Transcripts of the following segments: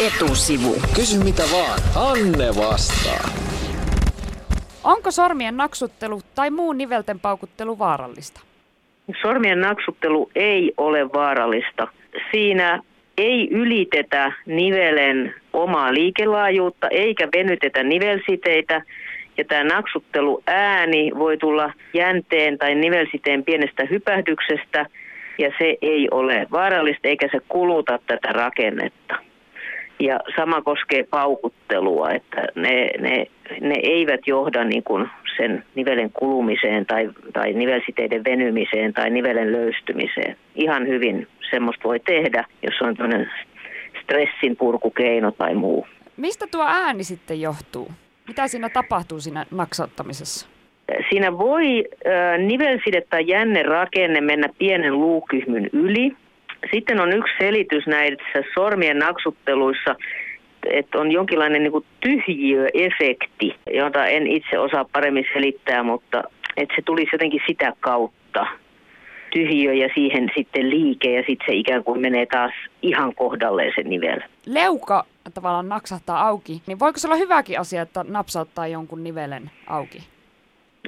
Etusivu. Kysy mitä vaan, Anne vastaa. Onko sormien naksuttelu tai muu nivelten paukuttelu vaarallista? Sormien naksuttelu ei ole vaarallista. Siinä ei ylitetä nivelen omaa liikelaajuutta eikä venytetä nivelsiteitä. Ja tämä naksuttelu ääni voi tulla jänteen tai nivelsiteen pienestä hypähdyksestä ja se ei ole vaarallista eikä se kuluta tätä rakennetta. Ja sama koskee paukuttelua, että ne, ne, ne eivät johda niin kuin sen nivelen kulumiseen tai, tai nivelsiteiden venymiseen tai nivelen löystymiseen. Ihan hyvin semmoista voi tehdä, jos on tämmöinen stressin purkukeino tai muu. Mistä tuo ääni sitten johtuu? Mitä siinä tapahtuu siinä naksauttamisessa? Siinä voi äh, nivelside tai jännerakenne mennä pienen luukyhmyn yli. Sitten on yksi selitys näissä sormien naksutteluissa, että on jonkinlainen niin tyhjiöefekti, jota en itse osaa paremmin selittää, mutta että se tulisi jotenkin sitä kautta tyhjiö ja siihen sitten liike ja sitten se ikään kuin menee taas ihan kohdalleen se nivel. Leuka tavallaan naksahtaa auki, niin voiko se olla hyväkin asia, että napsauttaa jonkun nivelen auki?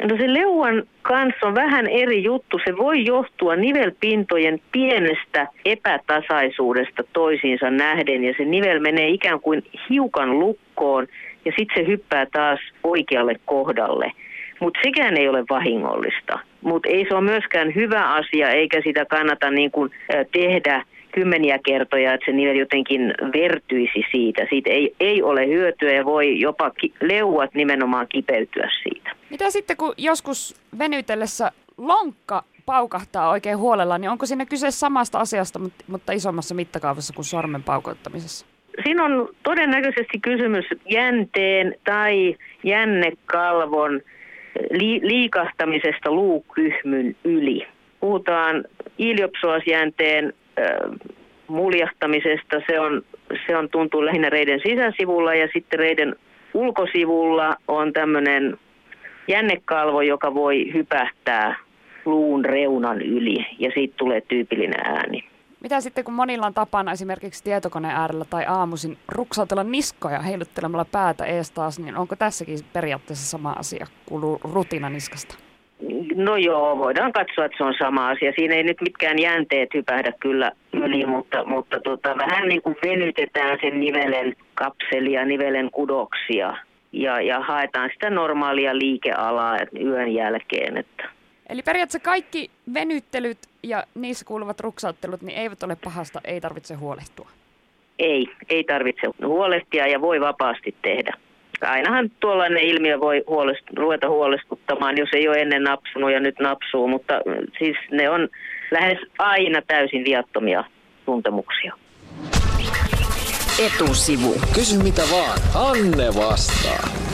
No se leuan kanssa on vähän eri juttu. Se voi johtua nivelpintojen pienestä epätasaisuudesta toisiinsa nähden ja se nivel menee ikään kuin hiukan lukkoon ja sitten se hyppää taas oikealle kohdalle. Mutta sekään ei ole vahingollista. Mutta ei se ole myöskään hyvä asia eikä sitä kannata niin kuin tehdä kymmeniä kertoja, että se nivel jotenkin vertyisi siitä. Siitä ei, ei ole hyötyä ja voi jopa ki- leuat nimenomaan kipeytyä siitä. Mitä sitten, kun joskus venytellessä lonkka paukahtaa oikein huolella, niin onko siinä kyse samasta asiasta, mutta isommassa mittakaavassa kuin sormen paukoittamisessa? Siinä on todennäköisesti kysymys jänteen tai jännekalvon li- liikahtamisesta luukyhmyn yli. Puhutaan iliopsoasjänteen muljahtamisesta. Se, on, se on tuntuu lähinnä reiden sisäsivulla ja sitten reiden ulkosivulla on tämmöinen jännekalvo, joka voi hypähtää luun reunan yli ja siitä tulee tyypillinen ääni. Mitä sitten, kun monilla on tapana esimerkiksi tietokoneen äärellä tai aamuisin ruksautella niskoja heiluttelemalla päätä ees taas, niin onko tässäkin periaatteessa sama asia, kuuluu rutiina niskasta? No joo, voidaan katsoa, että se on sama asia. Siinä ei nyt mitkään jänteet hypähdä kyllä yli, mutta, mutta tota, vähän niin kuin venytetään sen nivelen kapselia, nivelen kudoksia ja, ja haetaan sitä normaalia liikealaa yön jälkeen. Että. Eli periaatteessa kaikki venyttelyt ja niissä kuuluvat ruksauttelut niin eivät ole pahasta, ei tarvitse huolehtua. Ei, ei tarvitse huolehtia ja voi vapaasti tehdä ainahan tuollainen ilmiö voi huolest- ruveta huolestuttamaan, jos ei ole ennen napsunut ja nyt napsuu, mutta siis ne on lähes aina täysin viattomia tuntemuksia. Etusivu. Kysy mitä vaan, Anne vastaa.